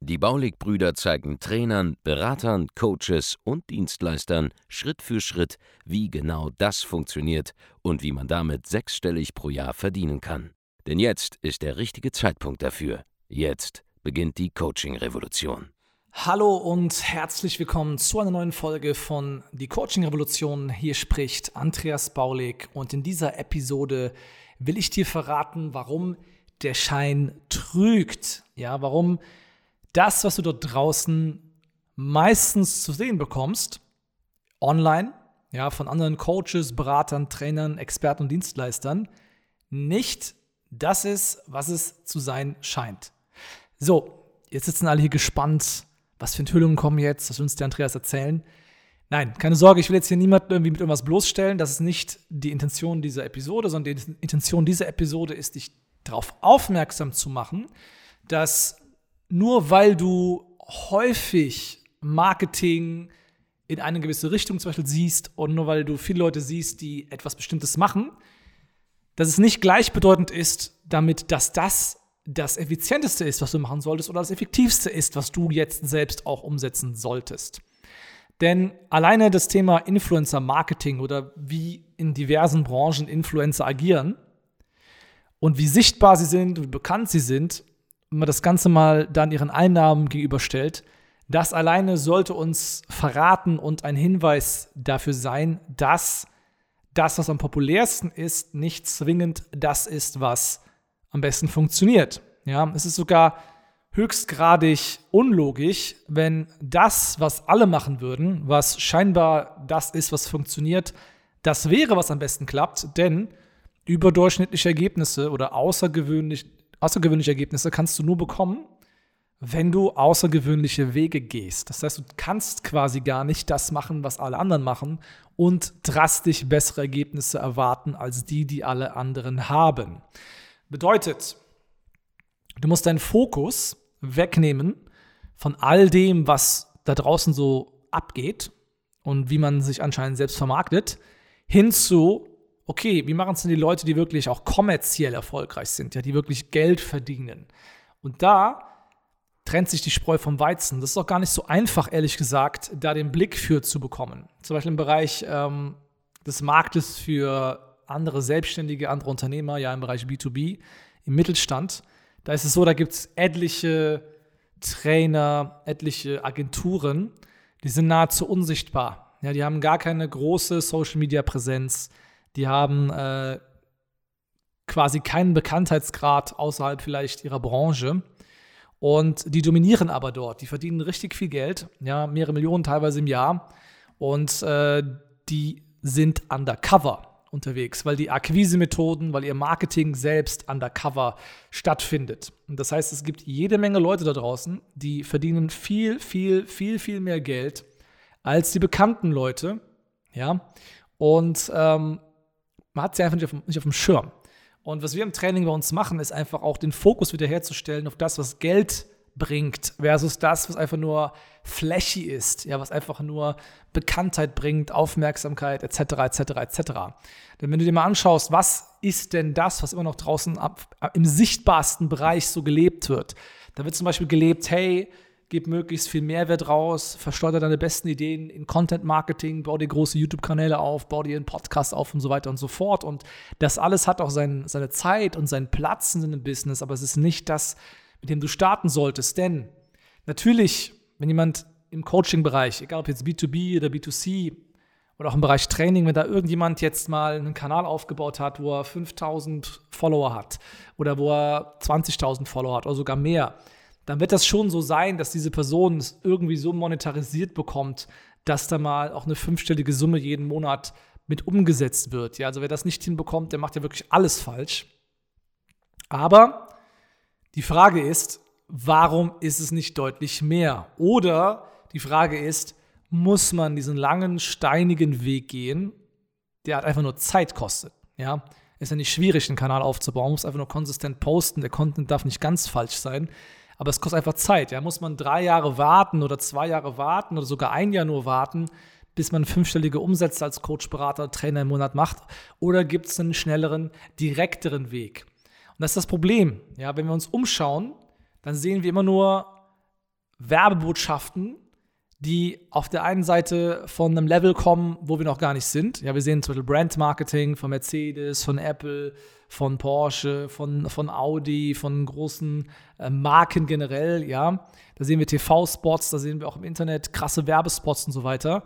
Die Baulig-Brüder zeigen Trainern, Beratern, Coaches und Dienstleistern Schritt für Schritt, wie genau das funktioniert und wie man damit sechsstellig pro Jahr verdienen kann. Denn jetzt ist der richtige Zeitpunkt dafür. Jetzt beginnt die Coaching-Revolution. Hallo und herzlich willkommen zu einer neuen Folge von Die Coaching Revolution. Hier spricht Andreas Baulig und in dieser Episode will ich dir verraten, warum der Schein trügt. Ja, warum das, was du dort draußen meistens zu sehen bekommst, online, ja, von anderen Coaches, Beratern, Trainern, Experten und Dienstleistern, nicht das ist, was es zu sein scheint. So, jetzt sitzen alle hier gespannt, was für Enthüllungen kommen jetzt, was uns der Andreas erzählen. Nein, keine Sorge, ich will jetzt hier niemanden irgendwie mit irgendwas bloßstellen. Das ist nicht die Intention dieser Episode, sondern die Intention dieser Episode ist, dich darauf aufmerksam zu machen, dass nur weil du häufig Marketing in eine gewisse Richtung zum Beispiel siehst und nur weil du viele Leute siehst, die etwas Bestimmtes machen, dass es nicht gleichbedeutend ist damit, dass das das effizienteste ist, was du machen solltest oder das effektivste ist, was du jetzt selbst auch umsetzen solltest. Denn alleine das Thema Influencer Marketing oder wie in diversen Branchen Influencer agieren und wie sichtbar sie sind wie bekannt sie sind, man das Ganze mal dann ihren Einnahmen gegenüberstellt, das alleine sollte uns verraten und ein Hinweis dafür sein, dass das, was am populärsten ist, nicht zwingend das ist, was am besten funktioniert. Ja, es ist sogar höchstgradig unlogisch, wenn das, was alle machen würden, was scheinbar das ist, was funktioniert, das wäre, was am besten klappt, denn überdurchschnittliche Ergebnisse oder außergewöhnlich, außergewöhnliche Ergebnisse kannst du nur bekommen, wenn du außergewöhnliche Wege gehst. Das heißt, du kannst quasi gar nicht das machen, was alle anderen machen und drastisch bessere Ergebnisse erwarten als die, die alle anderen haben. Bedeutet, du musst deinen Fokus wegnehmen von all dem, was da draußen so abgeht und wie man sich anscheinend selbst vermarktet, hin zu okay, wie machen es denn die Leute, die wirklich auch kommerziell erfolgreich sind, ja, die wirklich Geld verdienen? Und da trennt sich die Spreu vom Weizen. Das ist auch gar nicht so einfach, ehrlich gesagt, da den Blick für zu bekommen. Zum Beispiel im Bereich ähm, des Marktes für andere Selbstständige, andere Unternehmer, ja im Bereich B2B, im Mittelstand. Da ist es so, da gibt es etliche Trainer, etliche Agenturen, die sind nahezu unsichtbar. Ja, die haben gar keine große Social-Media-Präsenz die haben äh, quasi keinen Bekanntheitsgrad außerhalb vielleicht ihrer Branche. Und die dominieren aber dort. Die verdienen richtig viel Geld, ja, mehrere Millionen teilweise im Jahr. Und äh, die sind undercover unterwegs, weil die Akquisemethoden, weil ihr Marketing selbst undercover stattfindet. Und das heißt, es gibt jede Menge Leute da draußen, die verdienen viel, viel, viel, viel mehr Geld als die bekannten Leute. Ja. Und ähm, man hat sie einfach nicht auf, nicht auf dem Schirm. Und was wir im Training bei uns machen, ist einfach auch den Fokus wiederherzustellen auf das, was Geld bringt, versus das, was einfach nur flashy ist, ja, was einfach nur Bekanntheit bringt, Aufmerksamkeit, etc., etc., etc. Denn wenn du dir mal anschaust, was ist denn das, was immer noch draußen ab, im sichtbarsten Bereich so gelebt wird, da wird zum Beispiel gelebt, hey, gib möglichst viel Mehrwert raus, versteuere deine besten Ideen in Content Marketing, bau dir große YouTube-Kanäle auf, bau dir einen Podcast auf und so weiter und so fort. Und das alles hat auch sein, seine Zeit und seinen Platz in einem Business, aber es ist nicht das, mit dem du starten solltest. Denn natürlich, wenn jemand im Coaching-Bereich, egal ob jetzt B2B oder B2C oder auch im Bereich Training, wenn da irgendjemand jetzt mal einen Kanal aufgebaut hat, wo er 5000 Follower hat oder wo er 20.000 Follower hat oder sogar mehr, dann wird das schon so sein, dass diese Person es irgendwie so monetarisiert bekommt, dass da mal auch eine fünfstellige Summe jeden Monat mit umgesetzt wird. Ja, also wer das nicht hinbekommt, der macht ja wirklich alles falsch. Aber die Frage ist, warum ist es nicht deutlich mehr? Oder die Frage ist, muss man diesen langen, steinigen Weg gehen, der hat einfach nur Zeit kostet. Ja, ist ja nicht schwierig, einen Kanal aufzubauen, man muss einfach nur konsistent posten, der Content darf nicht ganz falsch sein, aber es kostet einfach Zeit. Ja, muss man drei Jahre warten oder zwei Jahre warten oder sogar ein Jahr nur warten, bis man fünfstellige Umsätze als Coach, Berater, Trainer im Monat macht? Oder gibt es einen schnelleren, direkteren Weg? Und das ist das Problem. Ja, wenn wir uns umschauen, dann sehen wir immer nur Werbebotschaften, die auf der einen Seite von einem Level kommen, wo wir noch gar nicht sind. Ja, wir sehen zum Beispiel Brandmarketing von Mercedes, von Apple, von Porsche, von, von Audi, von großen äh, Marken generell, ja. Da sehen wir TV-Spots, da sehen wir auch im Internet krasse Werbespots und so weiter.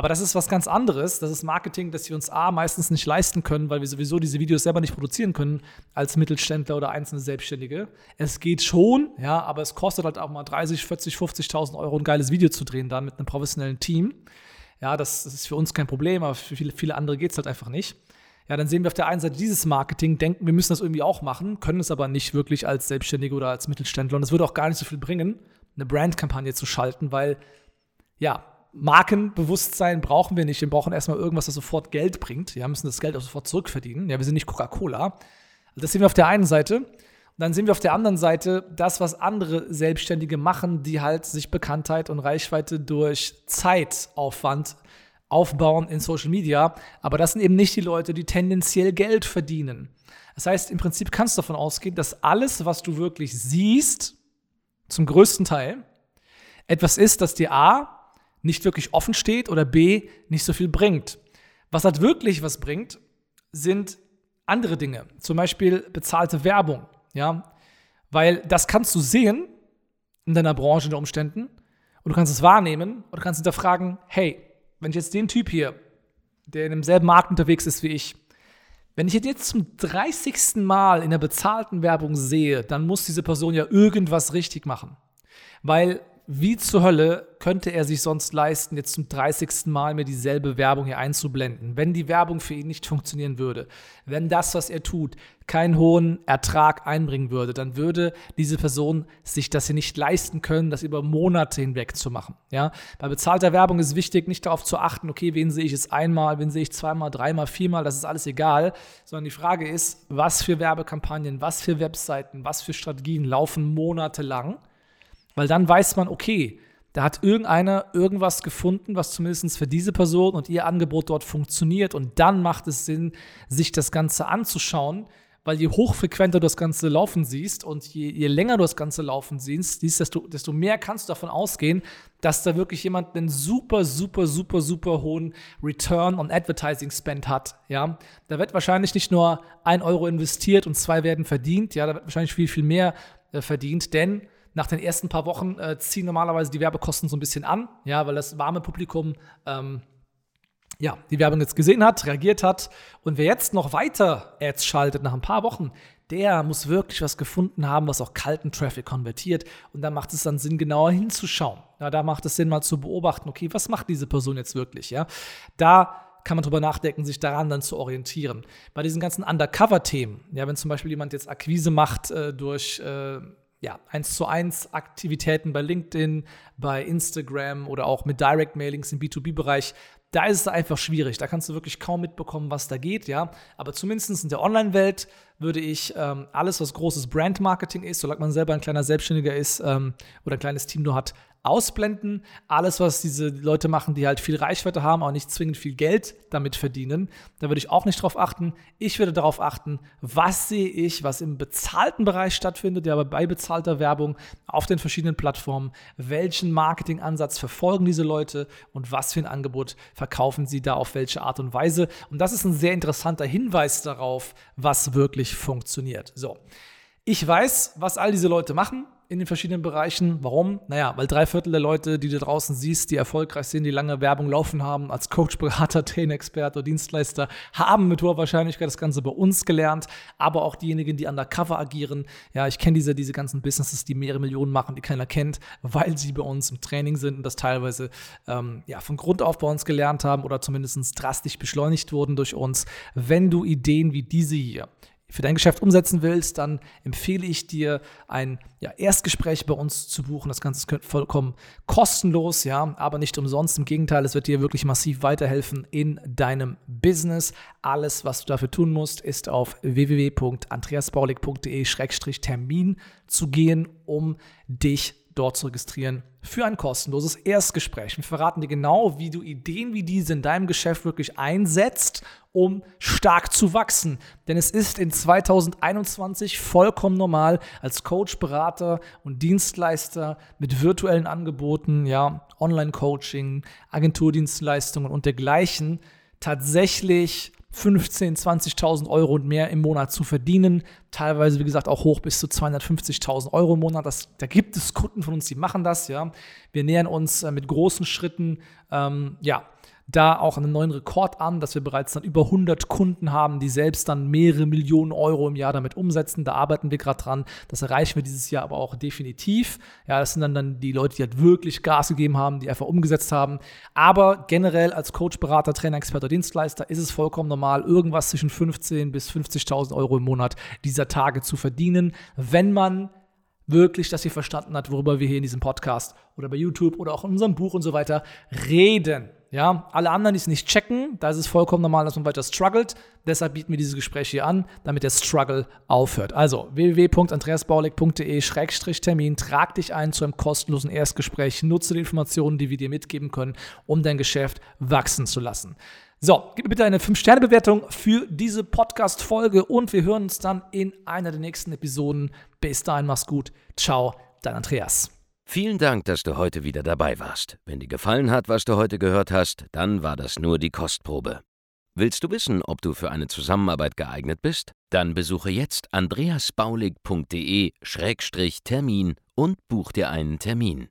Aber das ist was ganz anderes. Das ist Marketing, das wir uns A meistens nicht leisten können, weil wir sowieso diese Videos selber nicht produzieren können als Mittelständler oder einzelne Selbstständige. Es geht schon, ja, aber es kostet halt auch mal 30, 40, 50.000 Euro ein geiles Video zu drehen, dann mit einem professionellen Team. Ja, das, ist für uns kein Problem, aber für viele, viele andere geht es halt einfach nicht. Ja, dann sehen wir auf der einen Seite dieses Marketing, denken, wir müssen das irgendwie auch machen, können es aber nicht wirklich als Selbstständige oder als Mittelständler. Und es würde auch gar nicht so viel bringen, eine Brandkampagne zu schalten, weil ja, Markenbewusstsein brauchen wir nicht. Wir brauchen erstmal irgendwas, das sofort Geld bringt. Wir müssen das Geld auch sofort zurückverdienen. Ja, wir sind nicht Coca-Cola. Also das sehen wir auf der einen Seite. Und dann sehen wir auf der anderen Seite das, was andere Selbstständige machen, die halt sich Bekanntheit und Reichweite durch Zeitaufwand aufbauen in Social Media. Aber das sind eben nicht die Leute, die tendenziell Geld verdienen. Das heißt, im Prinzip kannst du davon ausgehen, dass alles, was du wirklich siehst, zum größten Teil, etwas ist, das dir A, nicht wirklich offen steht oder B, nicht so viel bringt. Was halt wirklich was bringt, sind andere Dinge. Zum Beispiel bezahlte Werbung. Ja? Weil das kannst du sehen in deiner Branche unter Umständen und du kannst es wahrnehmen und du kannst hinterfragen, hey, wenn ich jetzt den Typ hier, der in demselben Markt unterwegs ist wie ich, wenn ich jetzt zum 30. Mal in der bezahlten Werbung sehe, dann muss diese Person ja irgendwas richtig machen. Weil wie zur Hölle könnte er sich sonst leisten, jetzt zum 30. Mal mir dieselbe Werbung hier einzublenden, wenn die Werbung für ihn nicht funktionieren würde, wenn das, was er tut, keinen hohen Ertrag einbringen würde, dann würde diese Person sich das hier nicht leisten können, das über Monate hinweg zu machen. Ja? Bei bezahlter Werbung ist wichtig, nicht darauf zu achten, okay, wen sehe ich jetzt einmal, wen sehe ich zweimal, dreimal, viermal, das ist alles egal, sondern die Frage ist, was für Werbekampagnen, was für Webseiten, was für Strategien laufen monatelang weil dann weiß man, okay, da hat irgendeiner irgendwas gefunden, was zumindest für diese Person und ihr Angebot dort funktioniert. Und dann macht es Sinn, sich das Ganze anzuschauen, weil je hochfrequenter du das Ganze laufen siehst und je, je länger du das Ganze laufen siehst, desto, desto mehr kannst du davon ausgehen, dass da wirklich jemand einen super, super, super, super hohen Return on Advertising Spend hat. Ja, da wird wahrscheinlich nicht nur ein Euro investiert und zwei werden verdient. Ja, da wird wahrscheinlich viel, viel mehr äh, verdient, denn nach den ersten paar Wochen äh, ziehen normalerweise die Werbekosten so ein bisschen an, ja, weil das warme Publikum ähm, ja, die Werbung jetzt gesehen hat, reagiert hat. Und wer jetzt noch weiter Ads schaltet nach ein paar Wochen, der muss wirklich was gefunden haben, was auch kalten Traffic konvertiert. Und da macht es dann Sinn, genauer hinzuschauen. Ja, da macht es Sinn, mal zu beobachten, okay, was macht diese Person jetzt wirklich? Ja, da kann man drüber nachdenken, sich daran dann zu orientieren. Bei diesen ganzen Undercover-Themen, ja, wenn zum Beispiel jemand jetzt Akquise macht äh, durch äh, ja, eins zu eins Aktivitäten bei LinkedIn, bei Instagram oder auch mit Direct Mailings im B2B-Bereich, da ist es einfach schwierig. Da kannst du wirklich kaum mitbekommen, was da geht, ja. Aber zumindest in der Online-Welt würde ich ähm, alles, was großes Brand-Marketing ist, solange man selber ein kleiner Selbstständiger ist ähm, oder ein kleines Team nur hat, ausblenden. Alles, was diese Leute machen, die halt viel Reichweite haben, auch nicht zwingend viel Geld damit verdienen, da würde ich auch nicht drauf achten. Ich würde darauf achten, was sehe ich, was im bezahlten Bereich stattfindet, ja, aber bei bezahlter Werbung auf den verschiedenen Plattformen, welchen Marketingansatz verfolgen diese Leute und was für ein Angebot verkaufen sie da auf welche Art und Weise. Und das ist ein sehr interessanter Hinweis darauf, was wirklich funktioniert. So. Ich weiß, was all diese Leute machen in den verschiedenen Bereichen. Warum? Naja, weil drei Viertel der Leute, die du draußen siehst, die erfolgreich sind, die lange Werbung laufen haben, als Coach, Berater, Trainer-Experte oder Dienstleister, haben mit hoher Wahrscheinlichkeit das Ganze bei uns gelernt. Aber auch diejenigen, die undercover agieren. Ja, ich kenne diese, diese ganzen Businesses, die mehrere Millionen machen, die keiner kennt, weil sie bei uns im Training sind und das teilweise ähm, ja, von Grund auf bei uns gelernt haben oder zumindest drastisch beschleunigt wurden durch uns. Wenn du Ideen wie diese hier für dein Geschäft umsetzen willst, dann empfehle ich dir, ein ja, Erstgespräch bei uns zu buchen. Das Ganze ist vollkommen kostenlos, ja, aber nicht umsonst. Im Gegenteil, es wird dir wirklich massiv weiterhelfen in deinem Business. Alles, was du dafür tun musst, ist auf www.andreasbaulig.de-termin zu gehen, um dich dort zu registrieren für ein kostenloses Erstgespräch. Wir verraten dir genau, wie du Ideen wie diese in deinem Geschäft wirklich einsetzt, um stark zu wachsen. Denn es ist in 2021 vollkommen normal, als Coach, Berater und Dienstleister mit virtuellen Angeboten, ja, Online-Coaching, Agenturdienstleistungen und dergleichen tatsächlich 15, 20.000 Euro und mehr im Monat zu verdienen. Teilweise, wie gesagt, auch hoch bis zu 250.000 Euro im Monat. Das, da gibt es Kunden von uns, die machen das. Ja. Wir nähern uns äh, mit großen Schritten ähm, ja, da auch einen neuen Rekord an, dass wir bereits dann über 100 Kunden haben, die selbst dann mehrere Millionen Euro im Jahr damit umsetzen. Da arbeiten wir gerade dran. Das erreichen wir dieses Jahr aber auch definitiv. Ja, das sind dann, dann die Leute, die halt wirklich Gas gegeben haben, die einfach umgesetzt haben. Aber generell als Coach, Berater, Trainer, Experte, Dienstleister ist es vollkommen normal, irgendwas zwischen 15 bis 50.000 Euro im Monat dieser Tage zu verdienen, wenn man wirklich, dass ihr verstanden habt, worüber wir hier in diesem Podcast oder bei YouTube oder auch in unserem Buch und so weiter reden. Ja, alle anderen, die es nicht checken, da ist es vollkommen normal, dass man weiter struggelt. Deshalb bieten wir diese Gespräche hier an, damit der Struggle aufhört. Also www.andreasbaulig.de-termin, trag dich ein zu einem kostenlosen Erstgespräch, nutze die Informationen, die wir dir mitgeben können, um dein Geschäft wachsen zu lassen. So, gib mir bitte eine 5-Sterne-Bewertung für diese Podcast-Folge und wir hören uns dann in einer der nächsten Episoden. Bis dahin, mach's gut. Ciao, dein Andreas. Vielen Dank, dass du heute wieder dabei warst. Wenn dir gefallen hat, was du heute gehört hast, dann war das nur die Kostprobe. Willst du wissen, ob du für eine Zusammenarbeit geeignet bist? Dann besuche jetzt andreasbaulig.de-termin und buch dir einen Termin.